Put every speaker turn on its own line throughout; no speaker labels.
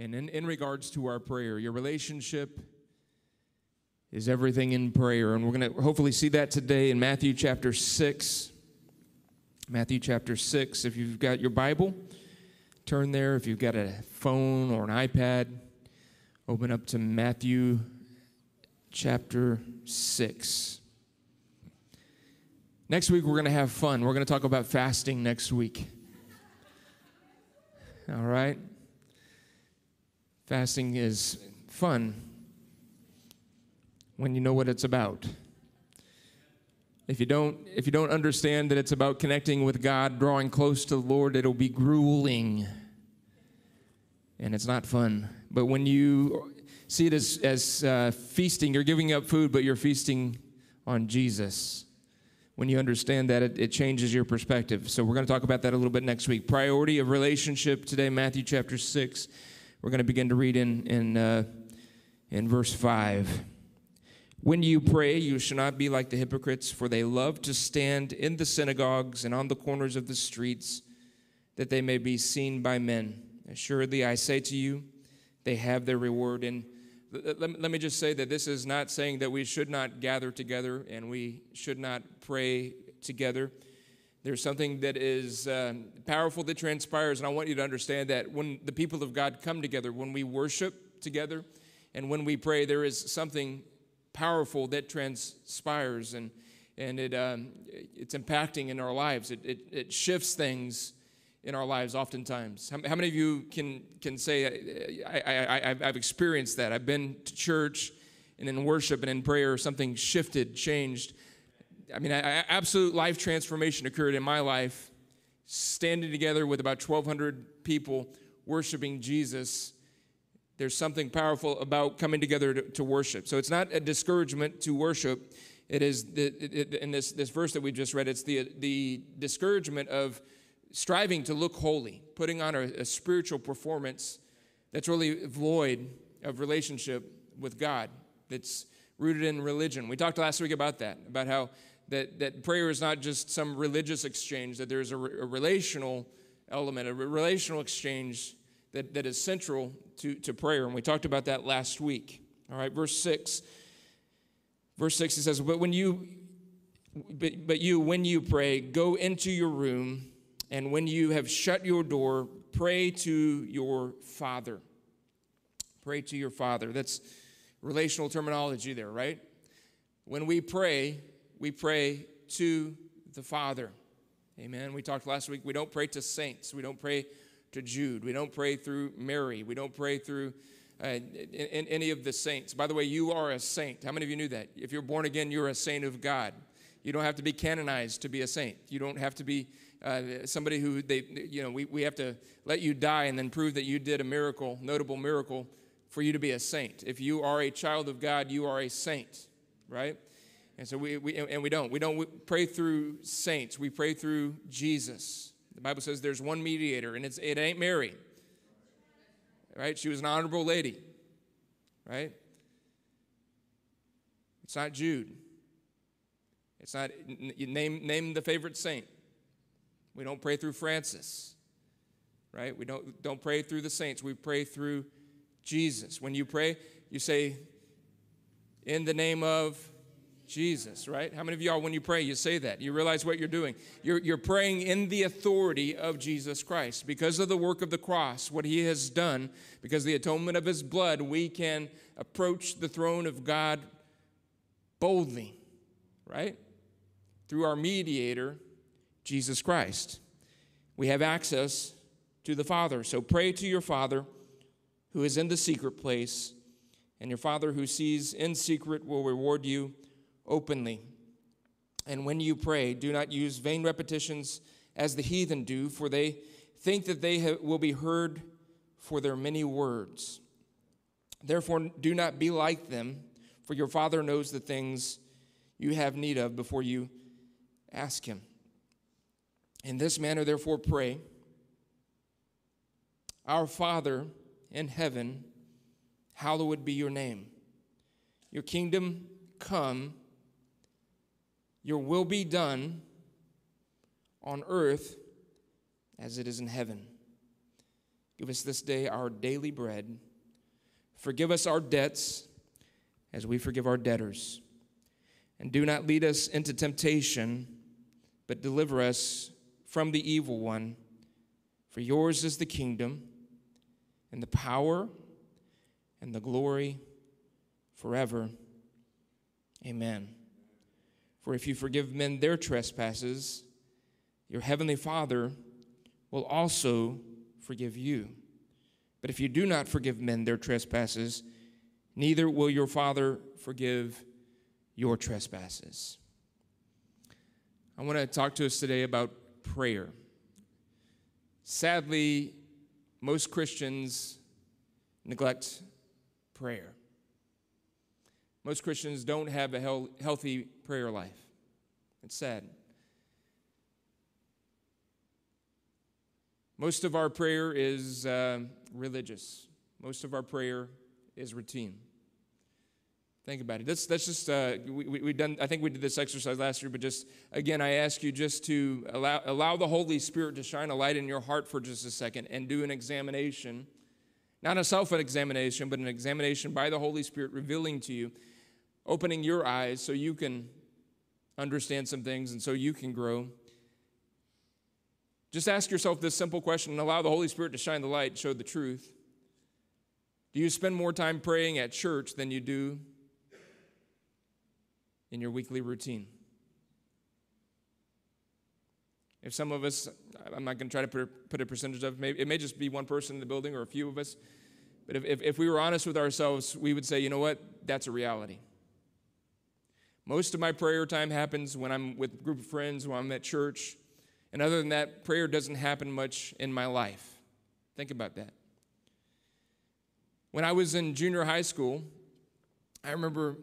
And in, in regards to our prayer, your relationship is everything in prayer. And we're going to hopefully see that today in Matthew chapter 6. Matthew chapter 6. If you've got your Bible, turn there. If you've got a phone or an iPad, open up to Matthew chapter 6. Next week, we're going to have fun. We're going to talk about fasting next week. All right? Fasting is fun when you know what it's about. If you don't if you don't understand that it's about connecting with God, drawing close to the Lord, it'll be grueling. And it's not fun. But when you see it as, as uh, feasting, you're giving up food, but you're feasting on Jesus. When you understand that, it, it changes your perspective. So, we're going to talk about that a little bit next week. Priority of relationship today, Matthew chapter 6. We're going to begin to read in, in, uh, in verse 5. When you pray, you shall not be like the hypocrites, for they love to stand in the synagogues and on the corners of the streets, that they may be seen by men. Assuredly, I say to you, they have their reward. And let me just say that this is not saying that we should not gather together and we should not pray together. There's something that is uh, powerful that transpires, and I want you to understand that when the people of God come together, when we worship together, and when we pray, there is something powerful that transpires and, and it, um, it's impacting in our lives. It, it, it, shifts things in our lives oftentimes. How, how many of you can, can say, I, I, I, I've experienced that? I've been to church and in worship and in prayer, something shifted, changed. I mean, I, absolute life transformation occurred in my life, standing together with about 1,200 people worshiping Jesus there's something powerful about coming together to, to worship. So it's not a discouragement to worship. It is the, it, in this, this verse that we just read, it's the, the discouragement of striving to look holy, putting on a, a spiritual performance that's really void of relationship with God, that's rooted in religion. We talked last week about that, about how that, that prayer is not just some religious exchange, that there's a, a relational element, a relational exchange that, that is central to, to prayer. And we talked about that last week. All right, verse 6. Verse 6 it says, But when you but, but you, when you pray, go into your room, and when you have shut your door, pray to your Father. Pray to your Father. That's relational terminology there, right? When we pray, we pray to the Father. Amen. We talked last week, we don't pray to saints, we don't pray to Jude. We don't pray through Mary. We don't pray through uh, any of the saints. By the way, you are a saint. How many of you knew that? If you're born again, you're a saint of God. You don't have to be canonized to be a saint. You don't have to be uh, somebody who they, you know, we, we have to let you die and then prove that you did a miracle, notable miracle, for you to be a saint. If you are a child of God, you are a saint, right? And so we, we and we don't. We don't pray through saints. We pray through Jesus. The Bible says there's one mediator, and it's, it ain't Mary. Right? She was an honorable lady. Right? It's not Jude. It's not, name, name the favorite saint. We don't pray through Francis. Right? We don't, don't pray through the saints. We pray through Jesus. When you pray, you say, in the name of Jesus, right? How many of y'all, when you pray, you say that? You realize what you're doing. You're, you're praying in the authority of Jesus Christ. Because of the work of the cross, what he has done, because the atonement of his blood, we can approach the throne of God boldly, right? Through our mediator, Jesus Christ. We have access to the Father. So pray to your Father who is in the secret place, and your Father who sees in secret will reward you openly. And when you pray, do not use vain repetitions as the heathen do, for they think that they will be heard for their many words. Therefore, do not be like them, for your Father knows the things you have need of before you ask Him. In this manner, therefore, pray Our Father in heaven, hallowed be your name. Your kingdom come your will be done on earth as it is in heaven. Give us this day our daily bread. Forgive us our debts as we forgive our debtors. And do not lead us into temptation, but deliver us from the evil one. For yours is the kingdom, and the power, and the glory forever. Amen. For if you forgive men their trespasses, your heavenly Father will also forgive you. But if you do not forgive men their trespasses, neither will your Father forgive your trespasses. I want to talk to us today about prayer. Sadly, most Christians neglect prayer. Most Christians don't have a healthy prayer life. It's sad. Most of our prayer is uh, religious. Most of our prayer is routine. Think about it. That's, that's just, uh, we, we, done, I think we did this exercise last year, but just, again, I ask you just to allow, allow the Holy Spirit to shine a light in your heart for just a second and do an examination. Not a self examination, but an examination by the Holy Spirit revealing to you, opening your eyes so you can understand some things and so you can grow. Just ask yourself this simple question and allow the Holy Spirit to shine the light, show the truth. Do you spend more time praying at church than you do in your weekly routine? If some of us, I'm not going to try to put a percentage of, maybe, it may just be one person in the building or a few of us, but if, if, if we were honest with ourselves, we would say, you know what, that's a reality. Most of my prayer time happens when I'm with a group of friends, when I'm at church, and other than that, prayer doesn't happen much in my life. Think about that. When I was in junior high school, I remember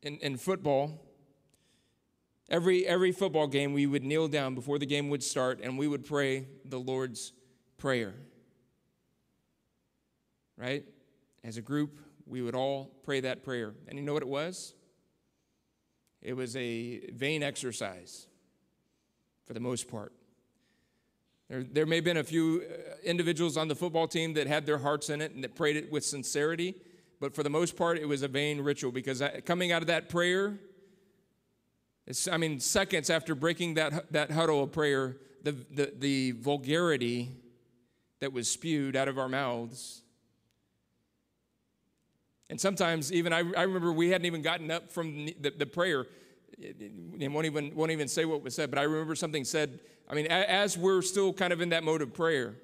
in, in football, every, every football game, we would kneel down before the game would start and we would pray the Lord's Prayer. Right? As a group, we would all pray that prayer. And you know what it was? It was a vain exercise for the most part. There, there may have been a few uh, individuals on the football team that had their hearts in it and that prayed it with sincerity, but for the most part, it was a vain ritual because coming out of that prayer, I mean, seconds after breaking that, that huddle of prayer, the, the, the vulgarity that was spewed out of our mouths. And sometimes, even I, I remember we hadn't even gotten up from the, the prayer and won't even, won't even say what was said, but I remember something said. I mean, as we're still kind of in that mode of prayer,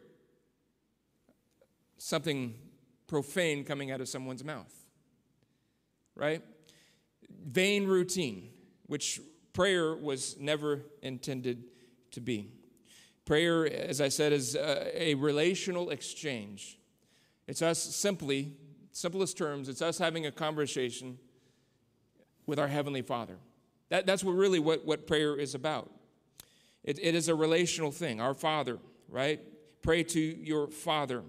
something profane coming out of someone's mouth, right? Vain routine, which prayer was never intended to be. Prayer, as I said, is a, a relational exchange. It's us simply, simplest terms, it's us having a conversation with our Heavenly Father. That, that's what really what, what prayer is about. It, it is a relational thing. Our Father, right? Pray to your Father.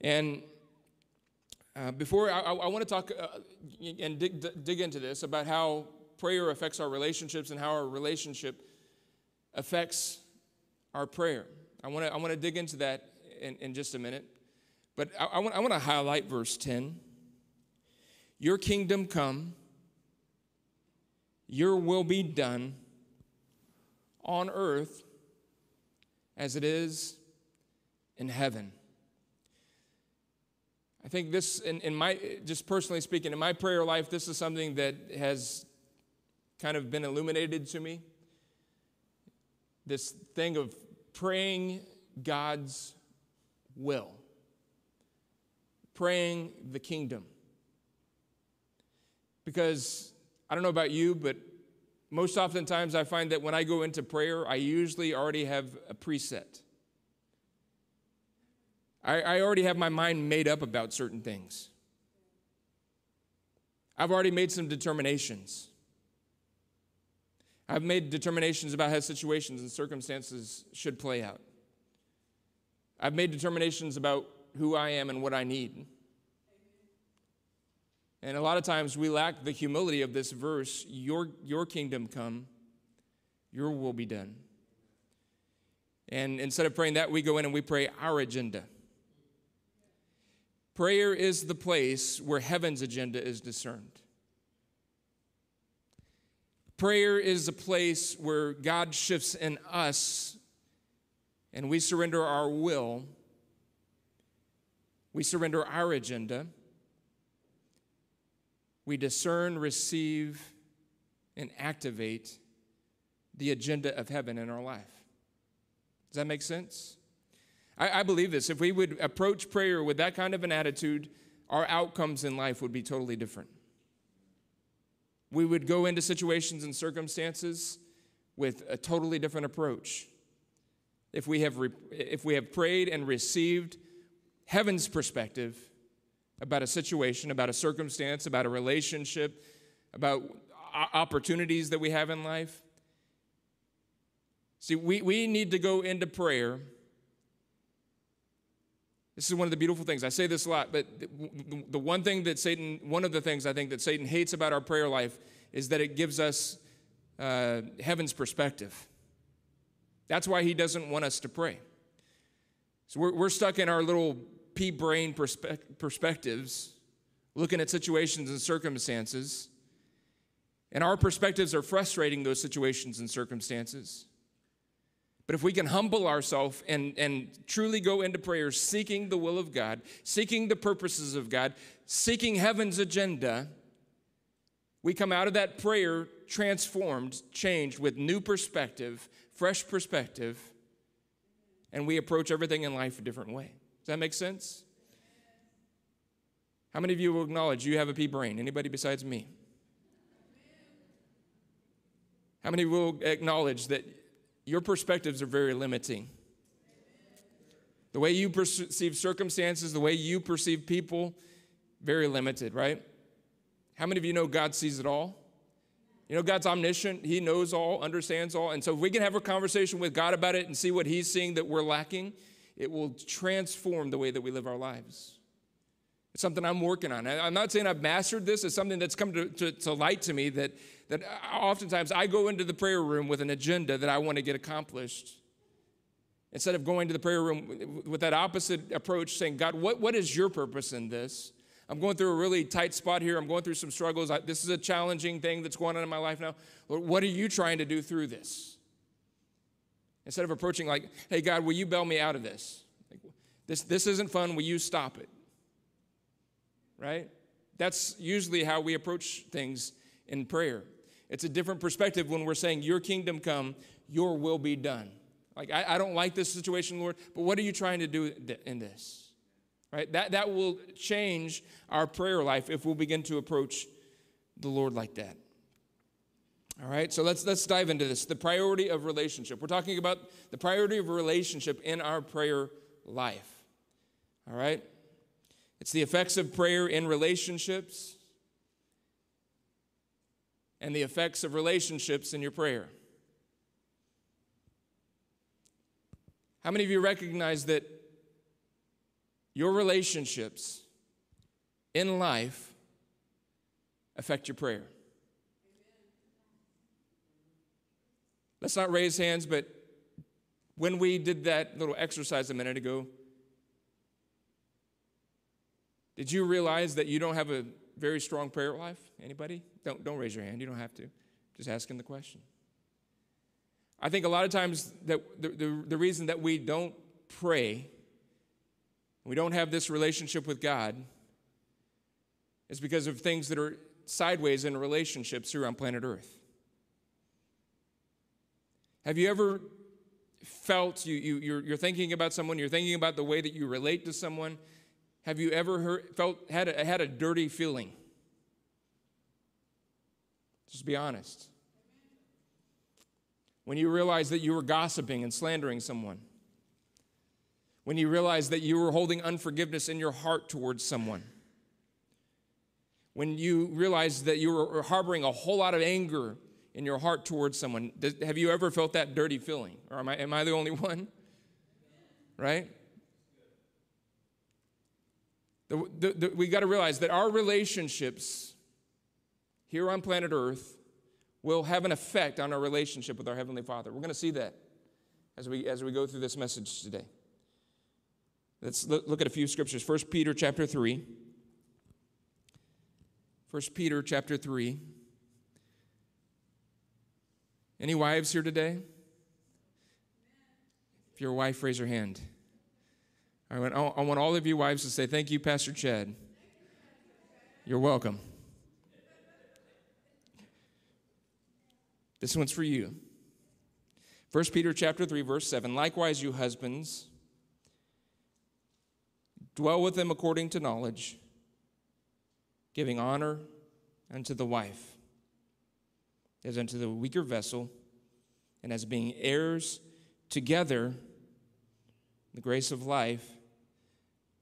And uh, before I, I, want to talk uh, and dig, dig into this about how prayer affects our relationships and how our relationship affects our prayer. I want to I want to dig into that in, in just a minute. But I, I, want, I want to highlight verse 10. Your kingdom come your will be done on earth as it is in heaven. I think this, in, in my, just personally speaking, in my prayer life, this is something that has kind of been illuminated to me. This thing of praying God's will, praying the kingdom. Because I don't know about you, but most oftentimes I find that when I go into prayer, I usually already have a preset. I, I already have my mind made up about certain things. I've already made some determinations. I've made determinations about how situations and circumstances should play out. I've made determinations about who I am and what I need. And a lot of times we lack the humility of this verse your, your kingdom come, your will be done. And instead of praying that, we go in and we pray our agenda. Prayer is the place where heaven's agenda is discerned. Prayer is a place where God shifts in us and we surrender our will, we surrender our agenda, we discern, receive, and activate the agenda of heaven in our life. Does that make sense? I, I, believe this. If we would approach prayer with that kind of an attitude, our outcomes in life would be totally different. We would go into situations and circumstances with a totally different approach. If we have, re- if we have prayed and received heaven's perspective about a situation, about a circumstance, about a relationship, about opportunities that we have in life. See, we, we need to go into prayer. This is one of the beautiful things. I say this a lot, but the, one thing that Satan, one of the things I think that Satan hates about our prayer life is that it gives us uh, heaven's perspective. That's why he doesn't want us to pray. So we're, we're stuck in our little pea brain perspe- perspectives, looking at situations and circumstances. And our perspectives are frustrating those situations and circumstances. But if we can humble ourselves and, and truly go into prayer, seeking the will of God, seeking the purposes of God, seeking heaven's agenda, we come out of that prayer transformed, changed with new perspective, fresh perspective, and we approach everything in life a different way. Does that make sense? How many of you will acknowledge you have a pea brain? Anybody besides me? How many will acknowledge that your perspectives are very limiting? The way you perceive circumstances, the way you perceive people, very limited, right? How many of you know God sees it all? You know, God's omniscient. He knows all, understands all. And so if we can have a conversation with God about it and see what He's seeing that we're lacking, it will transform the way that we live our lives. It's something I'm working on. I'm not saying I've mastered this. It's something that's come to, to, to, light to me that, that oftentimes I go into the prayer room with an agenda that I want to get accomplished. Instead of going to the prayer room with that opposite approach, saying, God, what, what is your purpose in this? I'm going through a really tight spot here. I'm going through some struggles. I, this is a challenging thing that's going on in my life now. Lord, what are you trying to do through this? Instead of approaching like, hey, God, will you bail me out of this? Like, this, this isn't fun. Will you stop it? right? That's usually how we approach things in prayer. It's a different perspective when we're saying, Your kingdom come, your will be done. Like, I, I don't like this situation, Lord, but what are you trying to do in this? Right? That, that will change our prayer life if we'll begin to approach the Lord like that. All right, so let's let's dive into this. The priority of relationship. We're talking about the priority of relationship in our prayer life. All right? It's the effects of prayer in relationships and the effects of relationships in your prayer. How many of you recognize that your relationships in life affect your prayer? Let's not raise hands, but when we did that little exercise a minute ago, did you realize that you don't have a very strong prayer life? Anybody? Don't, don't raise your hand. You don't have to. Just asking the question. I think a lot of times that the, the, the reason that we don't pray, we don't have this relationship with God, is because of things that are sideways in relationships here on planet Earth. Have you ever felt you, you, you're, you're thinking about someone, you're thinking about the way that you relate to someone, have you ever heard, felt had a, had a dirty feeling? Just be honest. When you realize that you were gossiping and slandering someone. When you realized that you were holding unforgiveness in your heart towards someone. When you realized that you were harboring a whole lot of anger in your heart towards someone. Have you ever felt that dirty feeling? Or am I, am I the only one? Right? The, the, the, we got to realize that our relationships here on planet Earth will have an effect on our relationship with our Heavenly Father. We're going to see that as we, as we go through this message today. Let's look at a few scriptures. 1 Peter chapter 3. 1 Peter chapter 3. Any wives here today? If you're a wife, raise your hand. I want, I want all of you wives to say, Thank you, Pastor Chad. You're welcome. This one's for you. 1 Peter chapter 3 verse 7 Likewise you husbands dwell with them according to knowledge giving honor unto the wife as unto the weaker vessel and as being heirs together the grace of life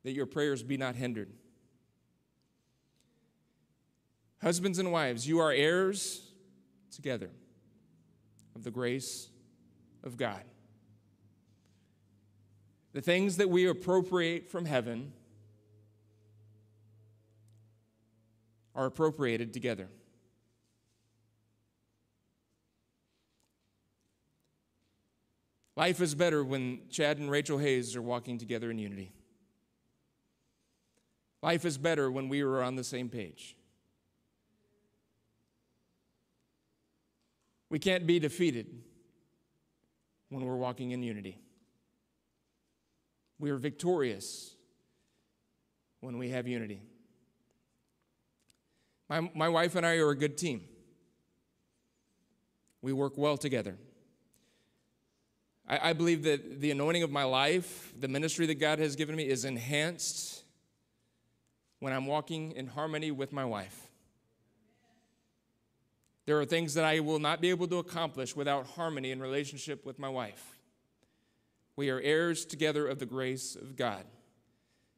that your prayers be not hindered husbands and wives you are heirs together of the grace of God. The things that we appropriate from heaven are appropriated together. Life is better when Chad and Rachel Hayes are walking together in unity. Life is better when we are on the same page. We can't be defeated when we're walking in unity. We are victorious when we have unity. My, my wife and I are a good team. We work well together. I, I believe that the anointing of my life, the ministry that God has given me, is enhanced when I'm walking in harmony with my wife. There are things that I will not be able to accomplish without harmony in relationship with my wife. We are heirs together of the grace of God.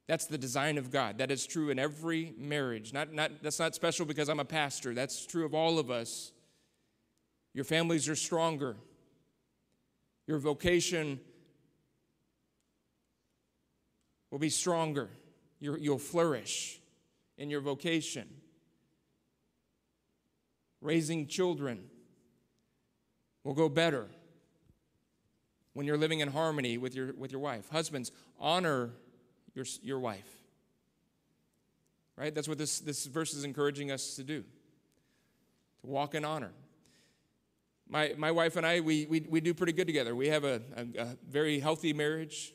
That's the design of God. That is true in every marriage. Not, not, that's not special because I'm a pastor. That's true of all of us. Your families are stronger. Your vocation will be stronger. you will flourish in your vocation raising children will go better when you're living in harmony with your, with your wife. Husbands, honor your, your wife. Right? That's what this, this verse is encouraging us to do to walk in honor. My, my wife and I, we, we, we do pretty good together. We have a, a, a very healthy marriage.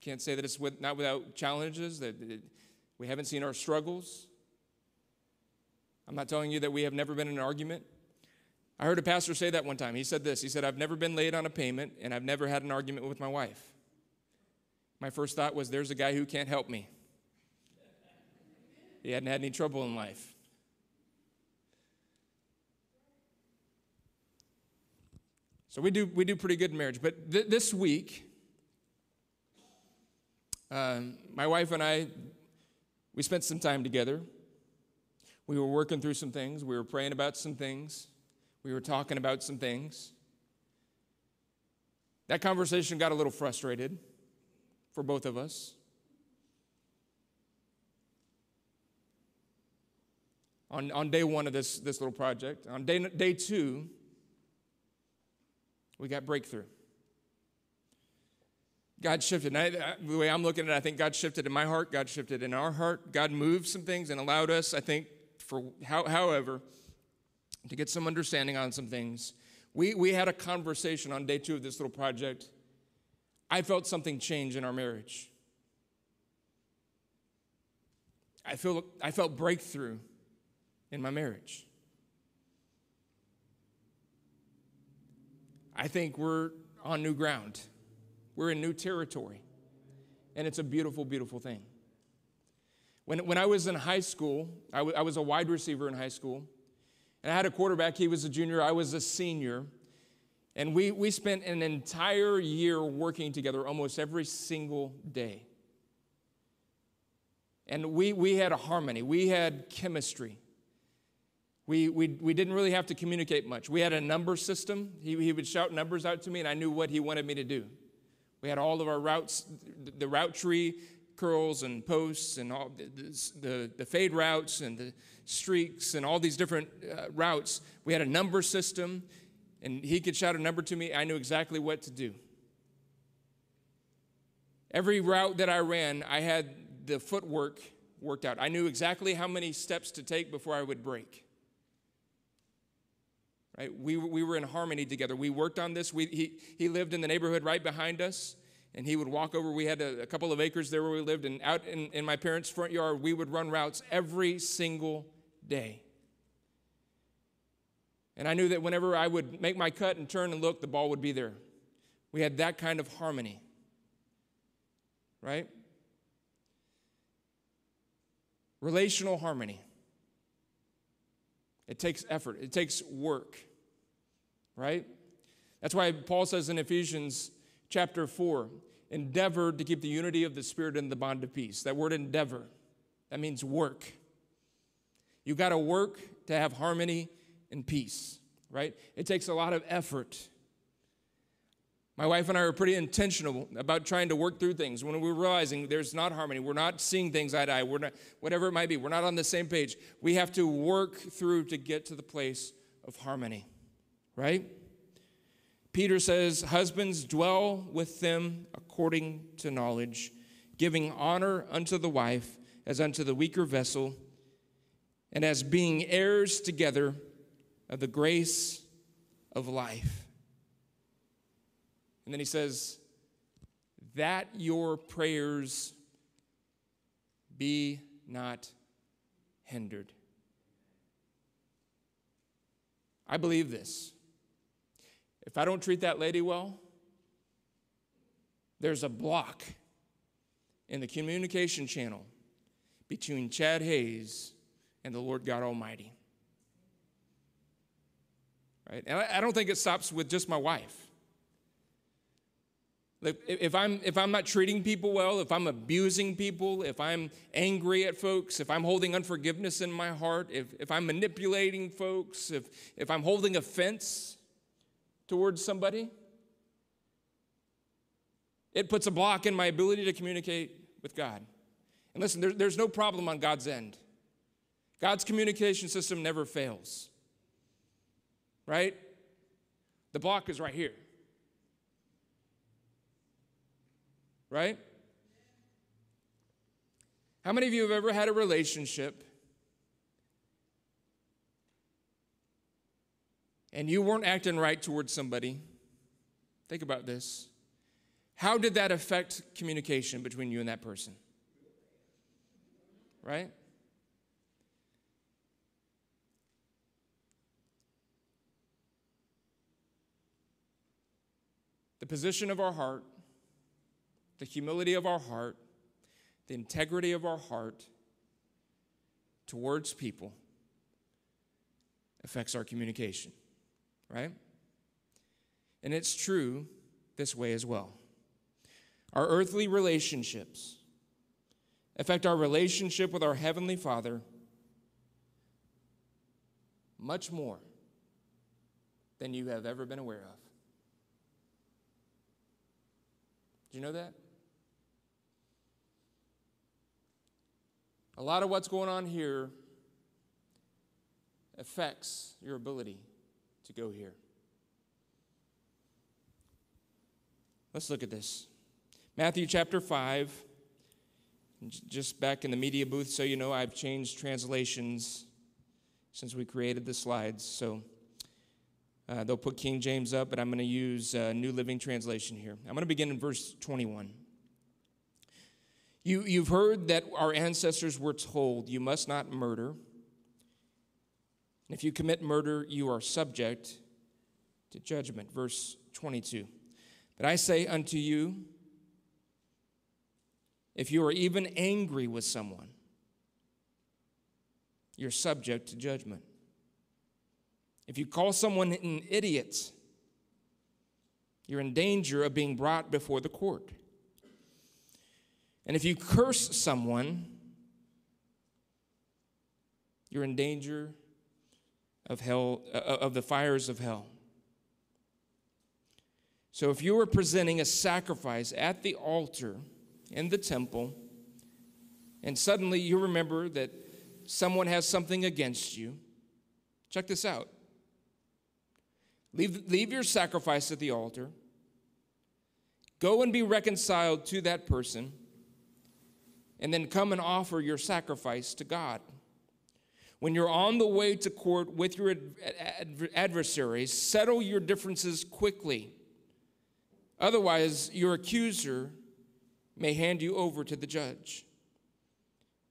Can't say that it's with, not without challenges, that it, we haven't seen our struggles. I'm not telling you that we have never been in an argument. I heard a pastor say that one time. He said this He said, I've never been late on a payment, and I've never had an argument with my wife. My first thought was, there's a guy who can't help me. He hadn't had any trouble in life. So we do, we do pretty good in marriage. But th- this week, um, my wife and I, we spent some time together. We were working through some things, we were praying about some things, we were talking about some things. That conversation got a little frustrated for both of us. On, on day one of this, this little project, on day, day two, we got breakthrough. God shifted. I, I, the way I'm looking at it, I think God shifted in my heart, God shifted in our heart. God moved some things and allowed us, I think, for how, however, to get some understanding on some things, we, we had a conversation on day two of this little project. I felt something change in our marriage. I, feel, I felt breakthrough in my marriage. I think we're on new ground. We're in new territory. And it's a beautiful, beautiful thing. When, when I was in high school, I, w- I was a wide receiver in high school, and I had a quarterback. He was a junior, I was a senior. And we, we spent an entire year working together almost every single day. And we, we had a harmony, we had chemistry. We, we, we didn't really have to communicate much. We had a number system. He, he would shout numbers out to me, and I knew what he wanted me to do. We had all of our routes, the route tree curls and posts and all the, the, the fade routes and the streaks and all these different uh, routes. We had a number system, and he could shout a number to me. I knew exactly what to do. Every route that I ran, I had the footwork worked out. I knew exactly how many steps to take before I would break. Right? We, we were in harmony together. We worked on this. We, he, he lived in the neighborhood right behind us, and he would walk over. We had a, a couple of acres there where we lived, and out in, in my parents' front yard, we would run routes every single day. And I knew that whenever I would make my cut and turn and look, the ball would be there. We had that kind of harmony. Right? Relational harmony. It takes effort, it takes work, right? That's why Paul says in Ephesians chapter 4 endeavor to keep the unity of the Spirit in the bond of peace. That word endeavor, that means work. You got to work to have harmony and peace, right? It takes a lot of effort. My wife and I are pretty intentional about trying to work through things. When we're realizing there's not harmony, we're not seeing things eye to eye, we're not, whatever it might be, we're not on the same page. We have to work through to get to the place of harmony, right? Peter says, Husbands, dwell with them according to knowledge, giving honor unto the wife as unto the weaker vessel, and as being heirs together of the grace of life. And then he says, That your prayers be not hindered. I believe this. If I don't treat that lady well, there's a block in the communication channel between Chad Hayes and the Lord God Almighty. Right? And I don't think it stops with just my wife. Like if I'm if I'm not treating people well, if I'm abusing people, if I'm angry at folks, if I'm holding unforgiveness in my heart, if, if I'm manipulating folks, if if I'm holding offense towards somebody, it puts a block in my ability to communicate with God. And listen, there, there's no problem on God's end. God's communication system never fails. Right? The block is right here. right? How many of you have ever had a relationship and you weren't acting right towards somebody? Think about this. How did that affect communication between you and that person? Right? The position of our heart the humility of our heart, the integrity of our heart towards people affects our communication, right? And it's true this way as well. Our earthly relationships affect our relationship with our Heavenly Father much more than you have ever been aware of. Do you know that? A lot of what's going on here affects your ability to go here. Let's look at this. Matthew chapter 5. Just back in the media booth, so you know, I've changed translations since we created the slides. So uh, they'll put King James up, but I'm going to use uh, New Living Translation here. I'm going to begin in verse 21. You, you've heard that our ancestors were told, You must not murder. And if you commit murder, you are subject to judgment. Verse 22. But I say unto you, if you are even angry with someone, you're subject to judgment. If you call someone an idiot, you're in danger of being brought before the court. And if you curse someone, you're in danger of hell uh, of the fires of hell. So if you were presenting a sacrifice at the altar in the temple and suddenly you remember that someone has something against you, check this out. Leave, leave your sacrifice at the altar Go and be reconciled to that person, and then come and offer your sacrifice to God. When you're on the way to court with your adversaries, settle your differences quickly. Otherwise, your accuser may hand you over to the judge,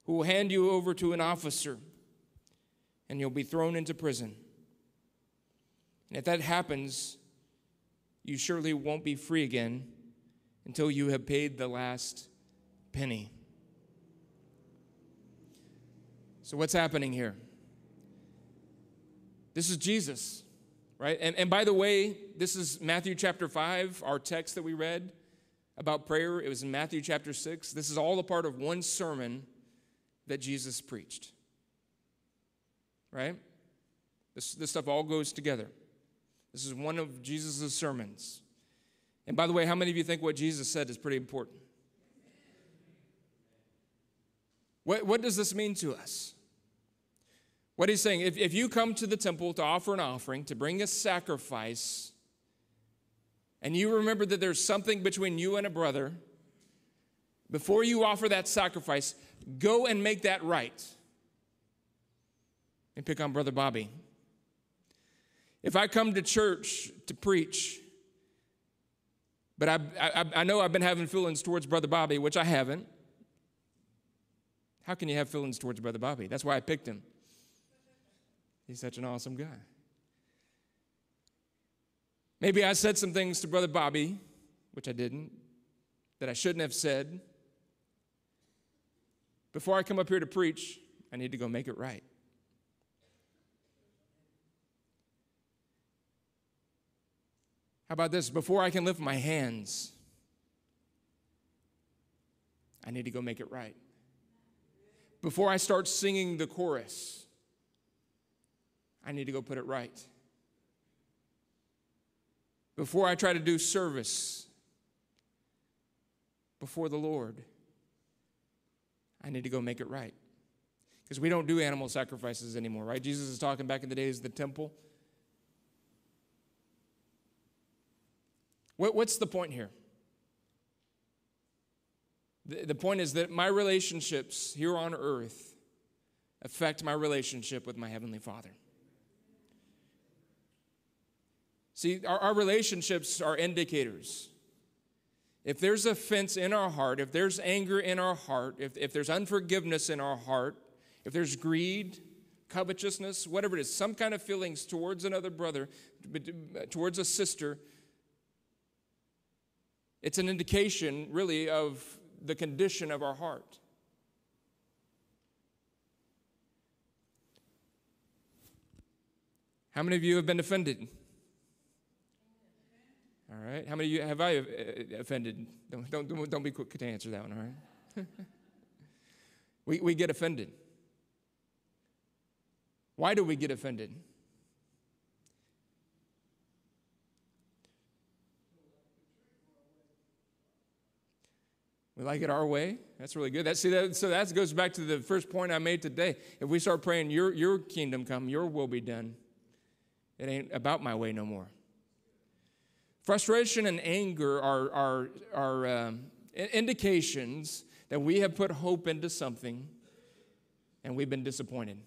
who will hand you over to an officer, and you'll be thrown into prison. And if that happens, you surely won't be free again until you have paid the last penny. So, what's happening here? This is Jesus, right? And, and by the way, this is Matthew chapter 5, our text that we read about prayer. It was in Matthew chapter 6. This is all a part of one sermon that Jesus preached, right? This, this stuff all goes together. This is one of Jesus' sermons. And by the way, how many of you think what Jesus said is pretty important? What, what does this mean to us? What he's saying, if, if you come to the temple to offer an offering, to bring a sacrifice, and you remember that there's something between you and a brother, before you offer that sacrifice, go and make that right. And pick on Brother Bobby. If I come to church to preach, but I, I, I know I've been having feelings towards Brother Bobby, which I haven't. How can you have feelings towards Brother Bobby? That's why I picked him. He's such an awesome guy. Maybe I said some things to Brother Bobby, which I didn't, that I shouldn't have said. Before I come up here to preach, I need to go make it right. How about this? Before I can lift my hands, I need to go make it right. Before I start singing the chorus, I need to go put it right. Before I try to do service before the Lord, I need to go make it right. Because we don't do animal sacrifices anymore, right? Jesus is talking back in the days of the temple. What, what's the point here? The, the point is that my relationships here on earth affect my relationship with my Heavenly Father. See, our, our relationships are indicators. If there's offense in our heart, if there's anger in our heart, if, if there's unforgiveness in our heart, if there's greed, covetousness, whatever it is, some kind of feelings towards another brother, towards a sister, it's an indication, really, of the condition of our heart. How many of you have been offended? All right. How many of you have I uh, offended? Don't, don't, don't be quick to answer that one, all right? we, we get offended. Why do we get offended? We like it our way. That's really good. That, see, that, so that goes back to the first point I made today. If we start praying, your, your kingdom come, your will be done, it ain't about my way no more. Frustration and anger are, are, are um, indications that we have put hope into something and we've been disappointed.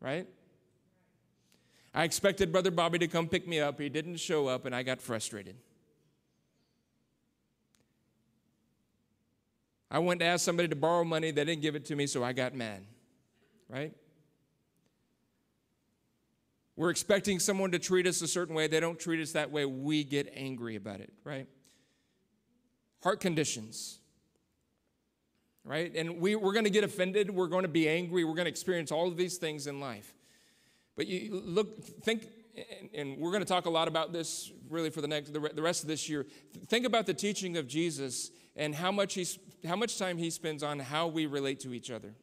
Right? I expected Brother Bobby to come pick me up. He didn't show up, and I got frustrated. I went to ask somebody to borrow money. They didn't give it to me, so I got mad. Right? We're expecting someone to treat us a certain way. They don't treat us that way. We get angry about it, right? Heart conditions, right? And we, we're going to get offended. We're going to be angry. We're going to experience all of these things in life. But you look, think, and we're going to talk a lot about this really for the next, the rest of this year. Think about the teaching of Jesus and how much, he's, how much time he spends on how we relate to each other.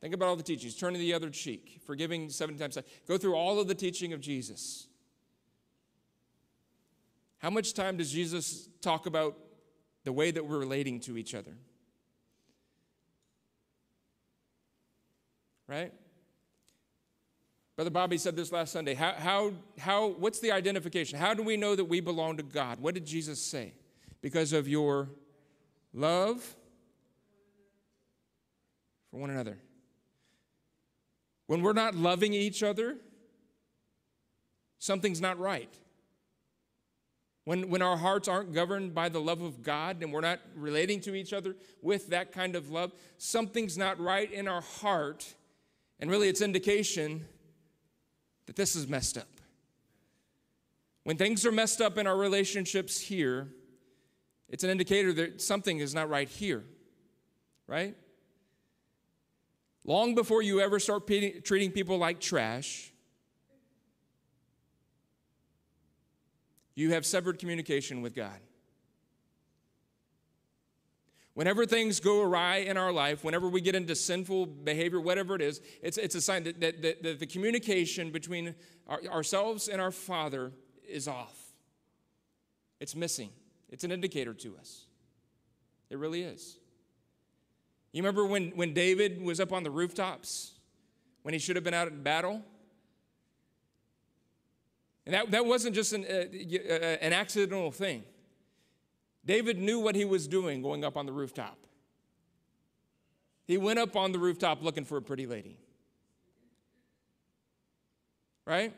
Think about all the teachings. Turning the other cheek, forgiving seven times. Go through all of the teaching of Jesus. How much time does Jesus talk about the way that we're relating to each other? Right? Brother Bobby said this last Sunday. How, how, how, what's the identification? How do we know that we belong to God? What did Jesus say? Because of your love for one another. When we're not loving each other, something's not right. When, when our hearts aren't governed by the love of God and we're not relating to each other with that kind of love, something's not right in our heart. And really, it's indication that this is messed up. When things are messed up in our relationships here, it's an indicator that something is not right here, right? Long before you ever start treating people like trash, you have severed communication with God. Whenever things go awry in our life, whenever we get into sinful behavior, whatever it is, it's, it's a sign that, that, that, that the communication between our, ourselves and our Father is off. It's missing. It's an indicator to us. It really is. You remember when, when David was up on the rooftops when he should have been out in battle? And that, that wasn't just an, uh, uh, an accidental thing. David knew what he was doing going up on the rooftop. He went up on the rooftop looking for a pretty lady. Right?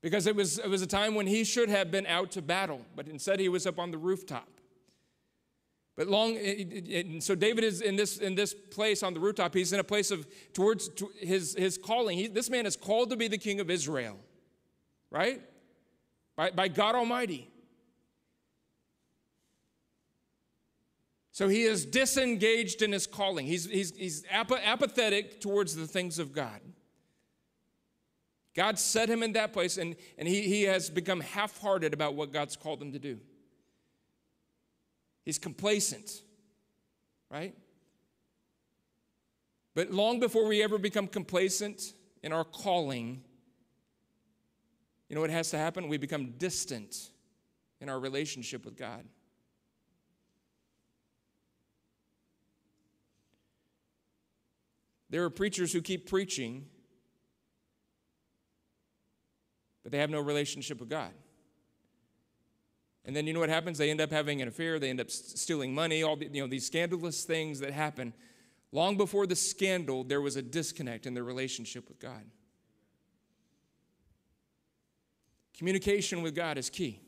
Because it was, it was a time when he should have been out to battle, but instead he was up on the rooftop. But long, so David is in this, in this place on the rooftop. He's in a place of towards to his, his calling. He, this man is called to be the king of Israel, right? By, by God Almighty. So he is disengaged in his calling. He's, he's, he's apathetic towards the things of God. God set him in that place, and, and he, he has become half hearted about what God's called him to do. He's complacent, right? But long before we ever become complacent in our calling, you know what has to happen? We become distant in our relationship with God. There are preachers who keep preaching, but they have no relationship with God. And then you know what happens? They end up having an affair, they end up stealing money, all the, you know, these scandalous things that happen. Long before the scandal, there was a disconnect in their relationship with God. Communication with God is key.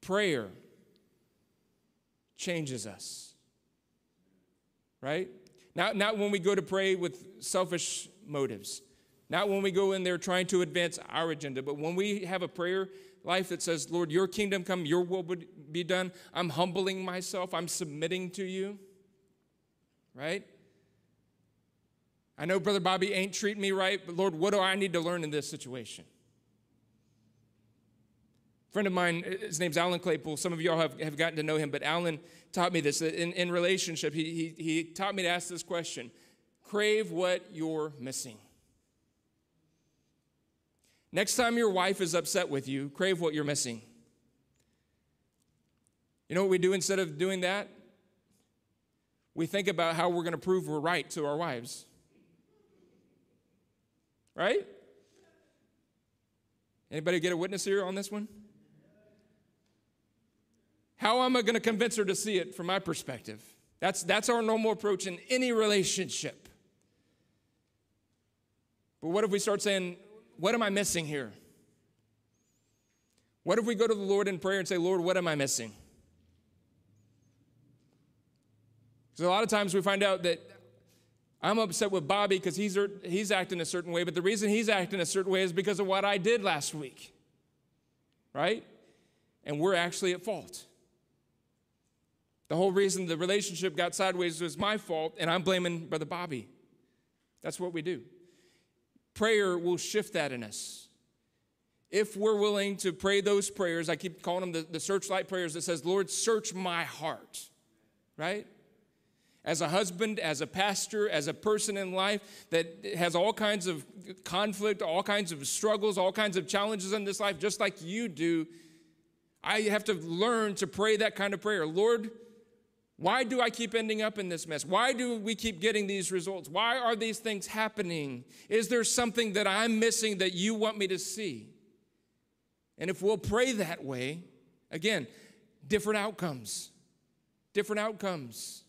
Prayer changes us. Right? Not, not when we go to pray with selfish motives. Not when we go in there trying to advance our agenda, but when we have a prayer life that says, Lord, your kingdom come, your will be done. I'm humbling myself, I'm submitting to you. Right? I know Brother Bobby ain't treating me right, but Lord, what do I need to learn in this situation? Friend of mine, his name's Alan Claypool. Some of y'all have, have gotten to know him, but Alan taught me this. In, in relationship, he, he, he taught me to ask this question crave what you're missing. Next time your wife is upset with you, crave what you're missing. You know what we do instead of doing that? We think about how we're going to prove we're right to our wives. Right? Anybody get a witness here on this one? How am I going to convince her to see it from my perspective? That's, that's our normal approach in any relationship. But what if we start saying, What am I missing here? What if we go to the Lord in prayer and say, Lord, what am I missing? Because a lot of times we find out that I'm upset with Bobby because he's, er, he's acting a certain way, but the reason he's acting a certain way is because of what I did last week. Right? And we're actually at fault. The whole reason the relationship got sideways was my fault, and I'm blaming Brother Bobby. That's what we do. Prayer will shift that in us. If we're willing to pray those prayers, I keep calling them the, the searchlight prayers that says, Lord, search my heart, right? As a husband, as a pastor, as a person in life that has all kinds of conflict, all kinds of struggles, all kinds of challenges in this life, just like you do, I have to learn to pray that kind of prayer. Lord, Why do I keep ending up in this mess? Why do we keep getting these results? Why are these things happening? Is there something that I'm missing that you want me to see? And if we'll pray that way, again, different outcomes. Different outcomes.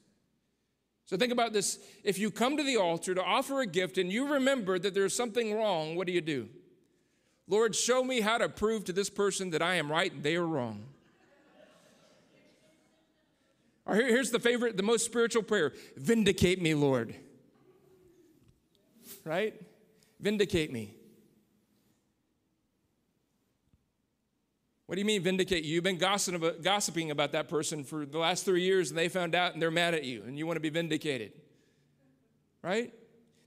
So think about this. If you come to the altar to offer a gift and you remember that there's something wrong, what do you do? Lord, show me how to prove to this person that I am right and they are wrong. Or here's the favorite, the most spiritual prayer Vindicate me, Lord. Right? Vindicate me. What do you mean vindicate you? You've been gossiping about that person for the last three years and they found out and they're mad at you and you want to be vindicated. Right?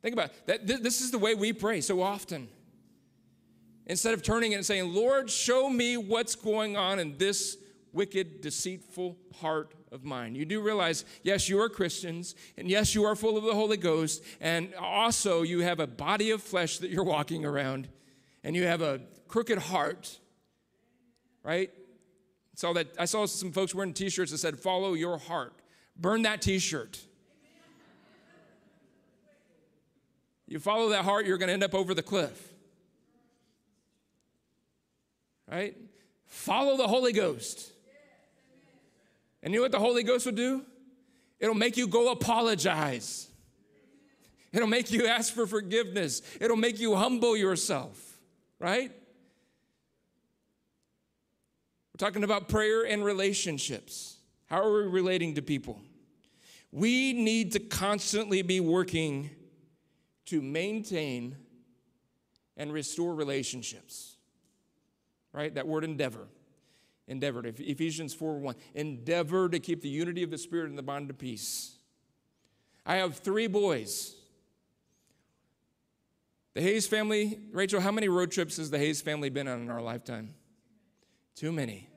Think about it. that. This is the way we pray so often. Instead of turning and saying, Lord, show me what's going on in this wicked, deceitful heart of mine. You do realize, yes, you are Christians, and yes, you are full of the Holy Ghost, and also you have a body of flesh that you're walking around, and you have a crooked heart, right? So that I saw some folks wearing t-shirts that said, follow your heart. Burn that t-shirt. You follow that heart, you're going to end up over the cliff. Right? Follow the Holy Ghost. And you know what the Holy Ghost will do? It'll make you go apologize. It'll make you ask for forgiveness. It'll make you humble yourself, right? We're talking about prayer and relationships. How are we relating to people? We need to constantly be working to maintain and restore relationships. Right? That word endeavor endeavored. Ephesians 4 1. Endeavor to keep the unity of the Spirit in the bond of peace. I have three boys. The Hayes family, Rachel, how many road trips has the Hayes family been on in our lifetime? Too many.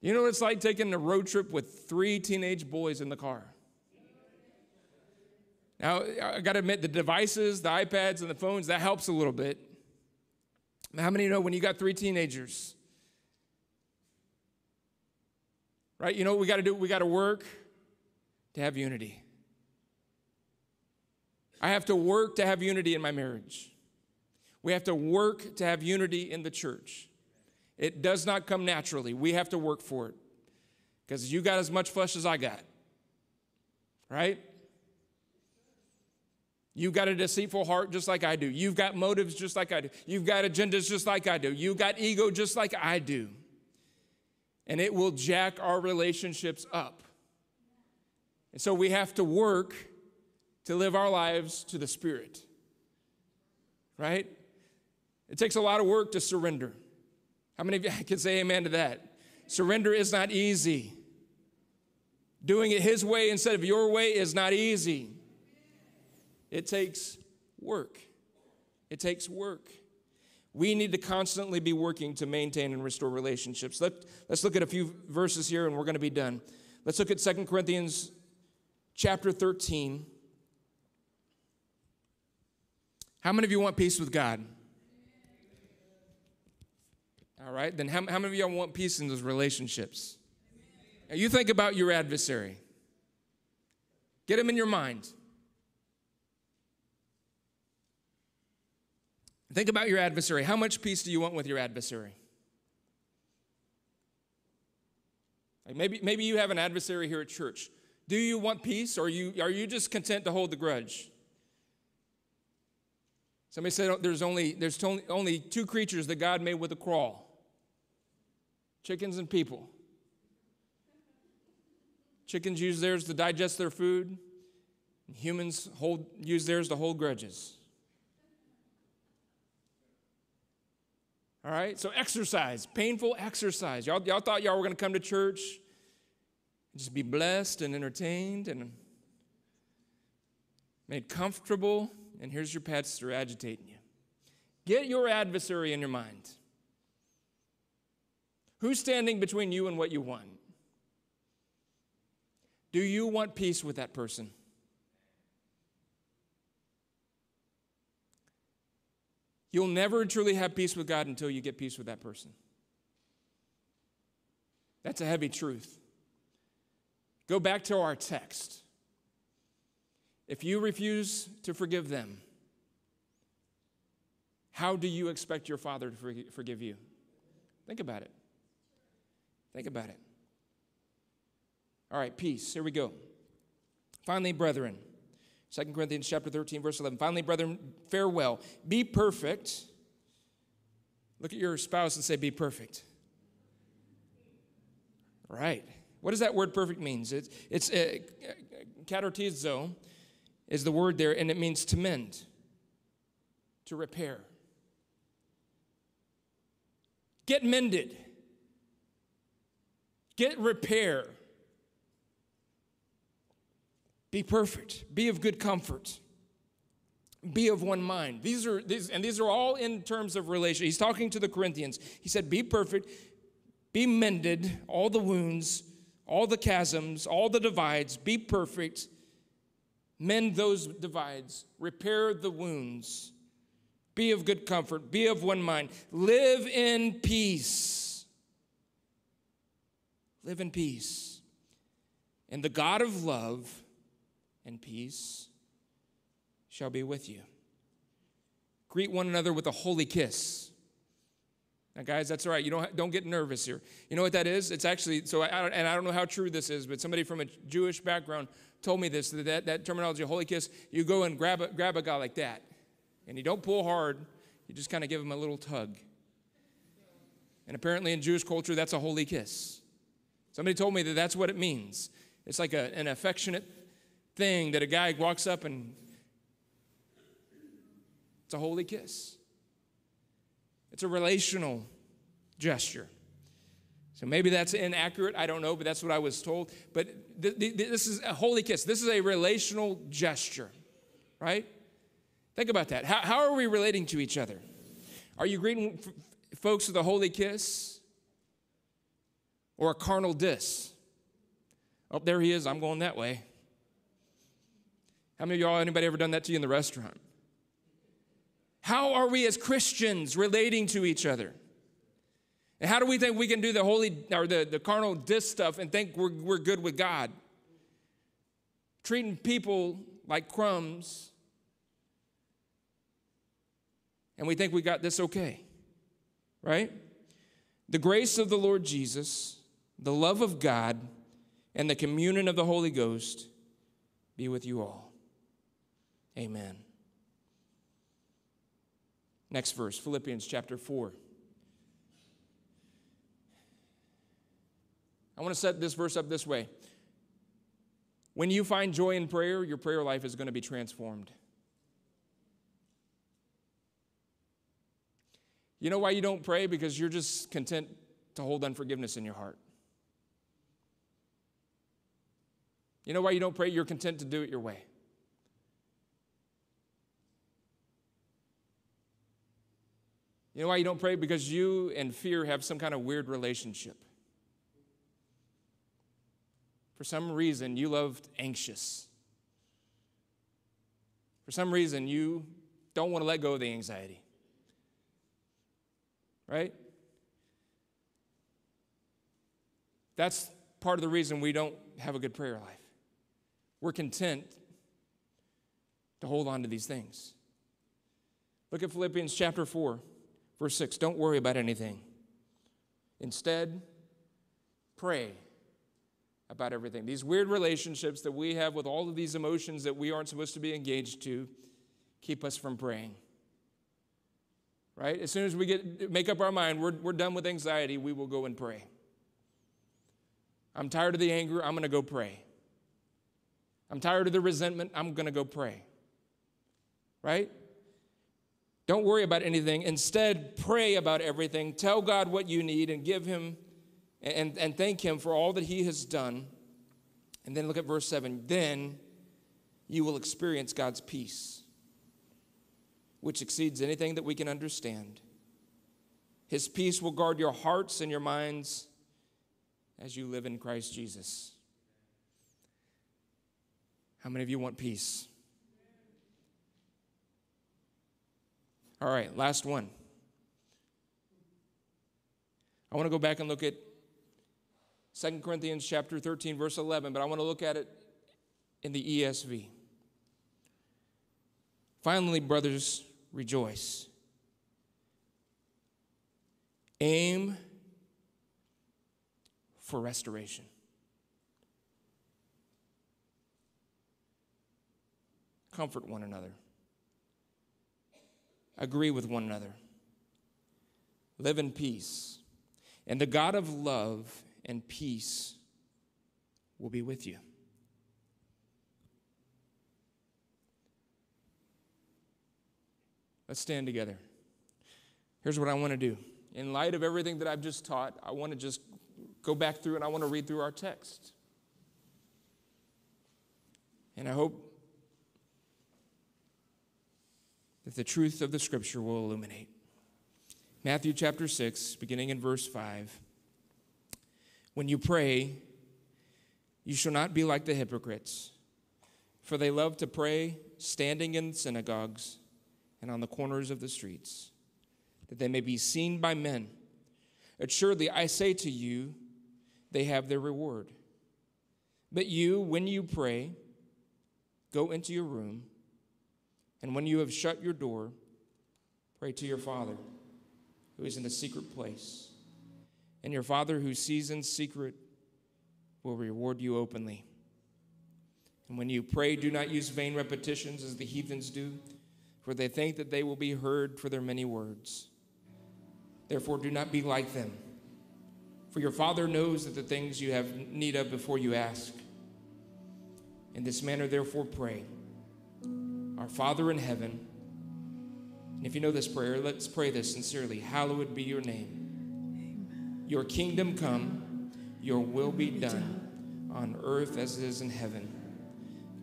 You know what it's like taking a road trip with three teenage boys in the car? Now, I got to admit, the devices, the iPads, and the phones, that helps a little bit. How many know when you got three teenagers, Right? You know what we got to do? We got to work to have unity. I have to work to have unity in my marriage. We have to work to have unity in the church. It does not come naturally. We have to work for it. Because you got as much flesh as I got. Right? You've got a deceitful heart just like I do. You've got motives just like I do. You've got agendas just like I do. You've got ego just like I do and it will jack our relationships up. And so we have to work to live our lives to the Spirit. Right? It takes a lot of work to surrender. How many of you can say amen to that? Surrender is not easy. Doing it His way instead of your way is not easy. It takes work. It takes work. We need to constantly be working to maintain and restore relationships. Let, let's look at a few verses here and we're going to be done. Let's look at Second Corinthians chapter 13. How many of you want peace with God? All right, then how, how many of y'all want peace in those relationships? Now you think about your adversary. Get him in your mind. Think about your adversary. How much peace do you want with your adversary? Like maybe, maybe you have an adversary here at church. Do you want peace or are you, are you just content to hold the grudge? Somebody said oh, there's only, there's only two creatures that God made with a crawl chickens and people. Chickens use theirs to digest their food, humans hold, use theirs to hold grudges. All right? So, exercise, painful exercise. Y'all, y'all thought y'all were going to come to church and just be blessed and entertained and made comfortable, and here's your pastor agitating you. Get your adversary in your mind. Who's standing between you and what you want? Do you want peace with that person? You'll never truly have peace with God until you get peace with that person. That's a heavy truth. Go back to our text. If you refuse to forgive them, how do you expect your Father to forgive you? Think about it. Think about it. All right, peace. Here we go. Finally, brethren, 2 Corinthians chapter 13, verse 11. Finally, brethren, farewell. Be perfect. Look at your spouse and say, Be perfect. Right. What does that word perfect means? It's, it's uh, katartizo is the word there, and it means to mend, to repair. Get mended. Get repair. Be perfect. Be of good comfort. Be of one mind. These are these, and these are all in terms of relation. He's talking to the Corinthians. He said, Be perfect, be mended, all the wounds, all the chasms, all the divides, be perfect, mend those divides, repair the wounds, be of good comfort, be of one mind, live in peace. Live in peace. And the God of love and peace shall be with you. Greet one another with a holy kiss. Now, guys, that's all right. You don't, don't get nervous here. You know what that is? It's actually, so I, and I don't know how true this is, but somebody from a Jewish background told me this that, that, that terminology, holy kiss, you go and grab a, grab a guy like that. And you don't pull hard, you just kind of give him a little tug. And apparently in Jewish culture, that's a holy kiss. Somebody told me that that's what it means. It's like a, an affectionate thing that a guy walks up and it's a holy kiss. It's a relational gesture. So maybe that's inaccurate. I don't know, but that's what I was told. But th- th- this is a holy kiss. This is a relational gesture, right? Think about that. How, how are we relating to each other? Are you greeting f- folks with a holy kiss or a carnal diss? Oh, there he is. I'm going that way. How many of y'all, anybody ever done that to you in the restaurant? How are we as Christians relating to each other? And how do we think we can do the holy or the, the carnal dis stuff and think we're, we're good with God? Treating people like crumbs, and we think we got this okay, right? The grace of the Lord Jesus, the love of God, and the communion of the Holy Ghost be with you all. Amen. Next verse, Philippians chapter 4. I want to set this verse up this way. When you find joy in prayer, your prayer life is going to be transformed. You know why you don't pray? Because you're just content to hold unforgiveness in your heart. You know why you don't pray? You're content to do it your way. You know why you don't pray? Because you and fear have some kind of weird relationship. For some reason, you loved anxious. For some reason, you don't want to let go of the anxiety. Right? That's part of the reason we don't have a good prayer life. We're content to hold on to these things. Look at Philippians chapter 4. Verse 6 Don't worry about anything. Instead, pray about everything. These weird relationships that we have with all of these emotions that we aren't supposed to be engaged to keep us from praying. Right? As soon as we get make up our mind, we're, we're done with anxiety, we will go and pray. I'm tired of the anger, I'm going to go pray. I'm tired of the resentment, I'm going to go pray. Right? Don't worry about anything. Instead, pray about everything. Tell God what you need and give Him and, and thank Him for all that He has done. And then look at verse 7. Then you will experience God's peace, which exceeds anything that we can understand. His peace will guard your hearts and your minds as you live in Christ Jesus. How many of you want peace? All right, last one. I want to go back and look at 2 Corinthians chapter 13 verse 11, but I want to look at it in the ESV. Finally, brothers, rejoice. Aim for restoration. Comfort one another. Agree with one another. Live in peace. And the God of love and peace will be with you. Let's stand together. Here's what I want to do. In light of everything that I've just taught, I want to just go back through and I want to read through our text. And I hope that the truth of the scripture will illuminate. Matthew chapter 6, beginning in verse 5. When you pray, you shall not be like the hypocrites, for they love to pray standing in synagogues and on the corners of the streets, that they may be seen by men. Assuredly, I say to you, they have their reward. But you, when you pray, go into your room, and when you have shut your door, pray to your Father who is in the secret place and your Father who sees in secret will reward you openly. And when you pray, do not use vain repetitions as the heathens do, for they think that they will be heard for their many words. Therefore, do not be like them. For your Father knows that the things you have need of before you ask. In this manner, therefore, pray Our Father in heaven, and if you know this prayer, let's pray this sincerely Hallowed be your name. Your kingdom come, your will be done on earth as it is in heaven.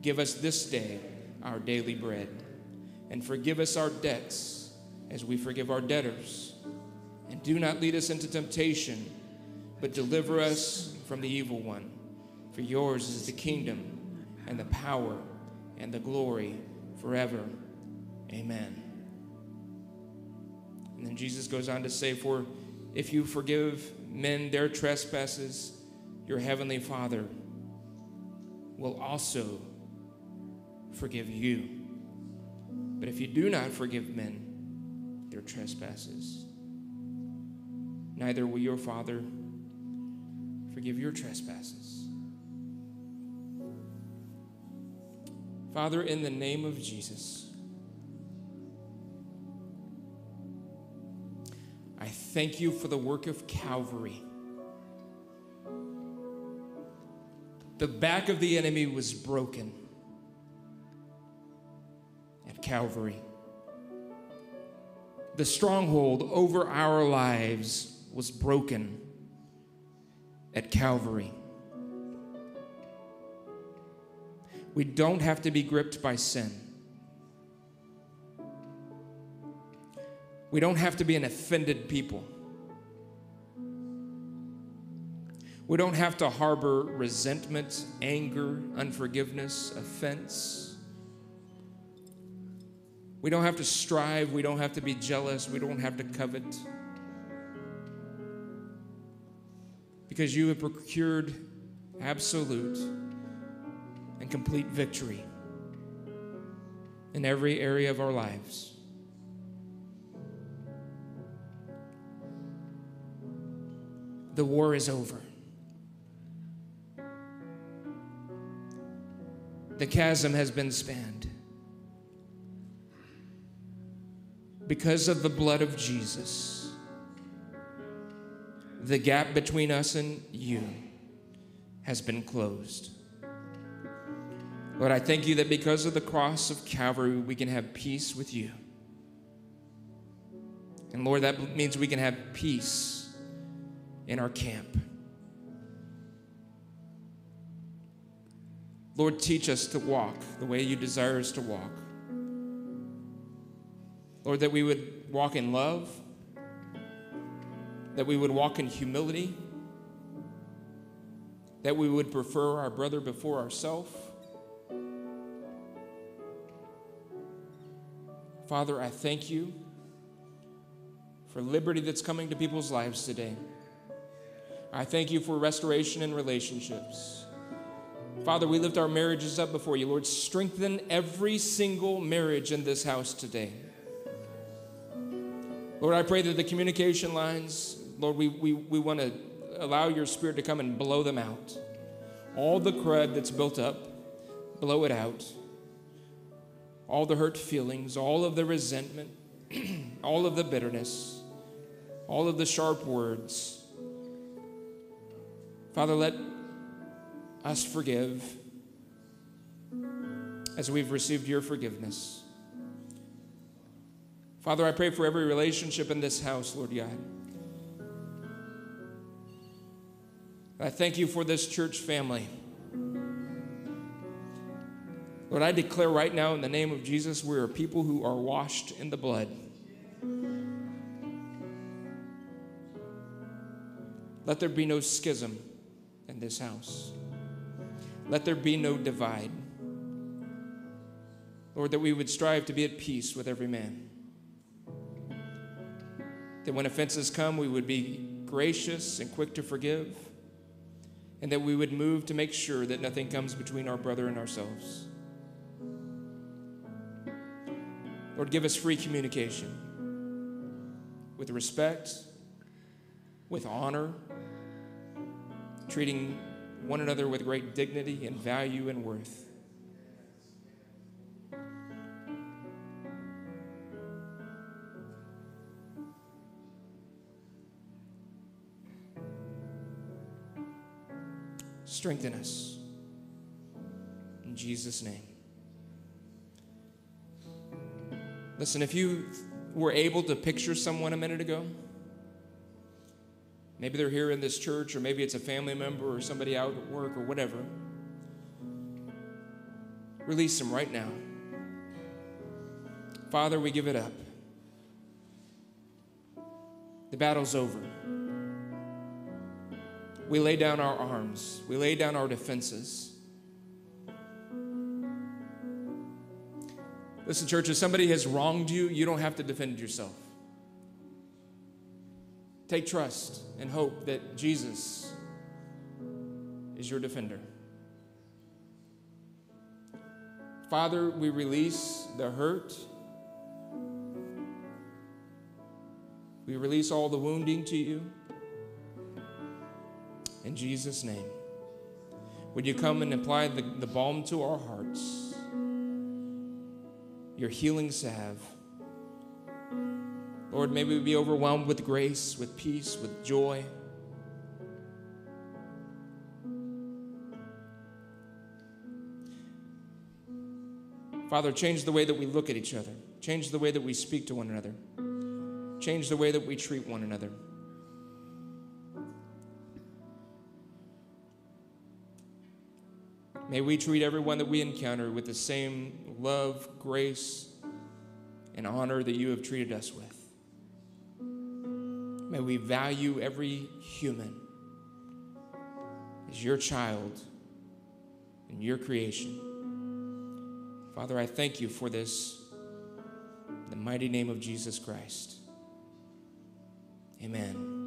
Give us this day our daily bread, and forgive us our debts as we forgive our debtors. And do not lead us into temptation, but deliver us from the evil one. For yours is the kingdom, and the power, and the glory forever. Amen. And then Jesus goes on to say, For if you forgive men their trespasses, your heavenly Father will also forgive you. But if you do not forgive men their trespasses, neither will your Father forgive your trespasses. Father, in the name of Jesus, I thank you for the work of Calvary. The back of the enemy was broken at Calvary. The stronghold over our lives was broken at Calvary. We don't have to be gripped by sin. We don't have to be an offended people. We don't have to harbor resentment, anger, unforgiveness, offense. We don't have to strive. We don't have to be jealous. We don't have to covet. Because you have procured absolute and complete victory in every area of our lives. the war is over. The chasm has been spanned. Because of the blood of Jesus, the gap between us and you has been closed. Lord, I thank you that because of the cross of Calvary, we can have peace with you. And Lord, that means we can have peace in our camp. Lord, teach us to walk the way you desire us to walk. Lord, that we would walk in love, that we would walk in humility, that we would prefer our brother before ourselves. Father, I thank you for liberty that's coming to people's lives today I thank you for restoration in relationships. Father, we lift our marriages up before you. Lord, strengthen every single marriage in this house today. Lord, I pray that the communication lines, Lord, we, we, we want to allow your spirit to come and blow them out. All the crud that's built up, blow it out. All the hurt feelings, all of the resentment, all of the bitterness, all of the sharp words. Father, let us forgive as we've received your forgiveness. Father, I pray for every relationship in this house, Lord God. I thank you for this church family. Lord, I declare right now in the name of Jesus, we are people who are washed in the blood. Let there be no schism in this house. Let there be no divide. Lord, that we would strive to be at peace with every man. That when offenses come, we would be gracious and quick to forgive. And that we would move to make sure that nothing comes between our brother and ourselves. Lord, give us free communication with respect, with honor, treating one another with great dignity and value and worth. Strengthen us. In Jesus' name. Listen, if you were able to picture someone a minute ago, maybe they're here in this church, or maybe it's a family member or somebody out at work or whatever, release them right now. Father, we give it up. The battle's over. We lay down our arms, we lay down our defenses. Listen, church, if somebody has wronged you, you don't have to defend yourself. Take trust and hope that Jesus is your defender. Father, we release the hurt. We release all the wounding to you. In Jesus' name. Would you come and apply the, the balm to our hearts? Your healing salve. Lord, may we be overwhelmed with grace, with peace, with joy. Father, change the way that we look at each other. Change the way that we speak to one another. Change the way that we treat one another. May we treat everyone that we encounter with the same love, grace, and honor that you have treated us with. May we value every human as your child and your creation. Father, I thank you for this in the mighty name of Jesus Christ. Amen.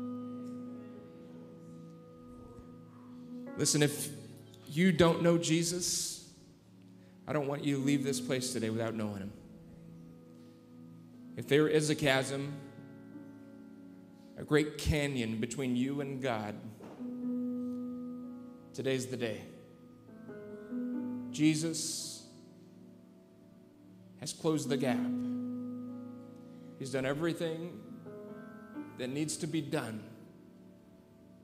Listen, if you don't know Jesus, I don't want you to leave this place today without knowing him. If there is a chasm, a great canyon between you and God, today's the day. Jesus has closed the gap. He's done everything that needs to be done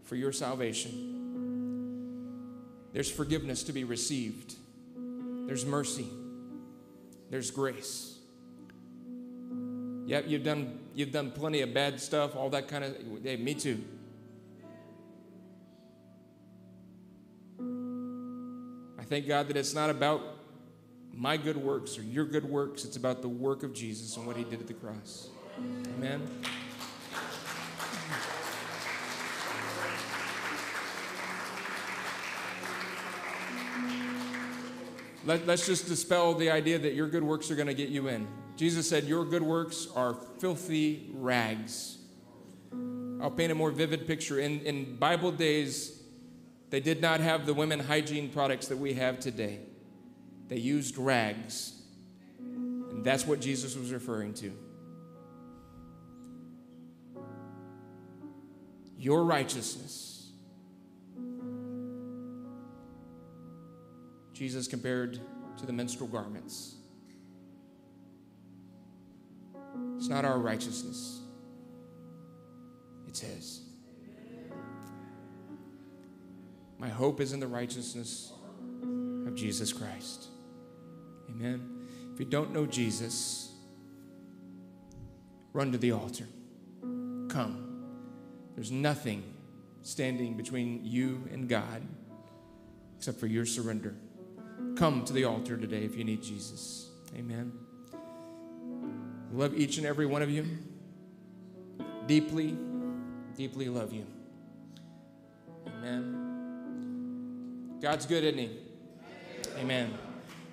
for your salvation. There's forgiveness to be received, there's mercy, there's grace. Yep, you've done, you've done plenty of bad stuff, all that kind of, hey, me too. I thank God that it's not about my good works or your good works, it's about the work of Jesus and what he did at the cross. Amen. Let, us just dispel the idea that your good works are going to get you in. Jesus said, Your good works are filthy rags. I'll paint a more vivid picture. In, in Bible days, they did not have the women hygiene products that we have today. They used rags. And that's what Jesus was referring to. Your righteousness. Jesus compared to the menstrual garments. It's not our righteousness, it's His. My hope is in the righteousness of Jesus Christ. Amen. If you don't know Jesus, run to the altar. Come. There's nothing standing between you and God except for your surrender. Come to the altar today if you need Jesus. Amen. Love each and every one of you. Deeply, deeply love you. Amen. God's good, isn't He? Amen.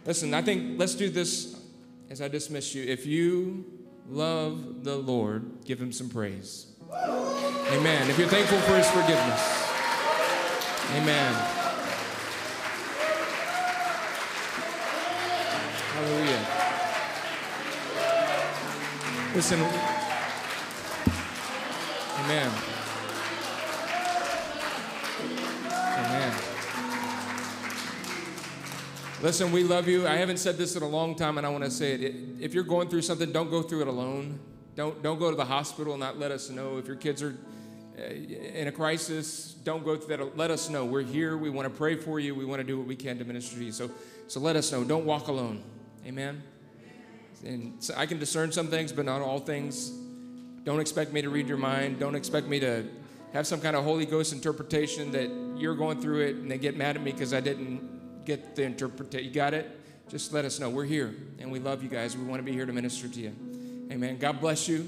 Listen, I think let's do this as I dismiss you. If you love the Lord, give Him some praise. Amen. If you're thankful for His forgiveness, Amen. Hallelujah. Listen. Amen. Amen. Listen, we love you. I haven't said this in a long time, and I want to say it. If you're going through something, don't go through it alone. Don't, don't go to the hospital and not let us know. If your kids are uh, in a crisis, don't go through that. Let us know. We're here. We want to pray for you. We want to do what we can to minister to you. So, so let us know. Don't walk alone. Amen. And so I can discern some things, but not all things. Don't expect me to read your mind. Don't expect me to have some kind of Holy Ghost interpretation that you're going through it and they get mad at me because I didn't get the interpretation. You got it? Just let us know. We're here and we love you guys. We want to be here to minister to you. Amen. God bless you.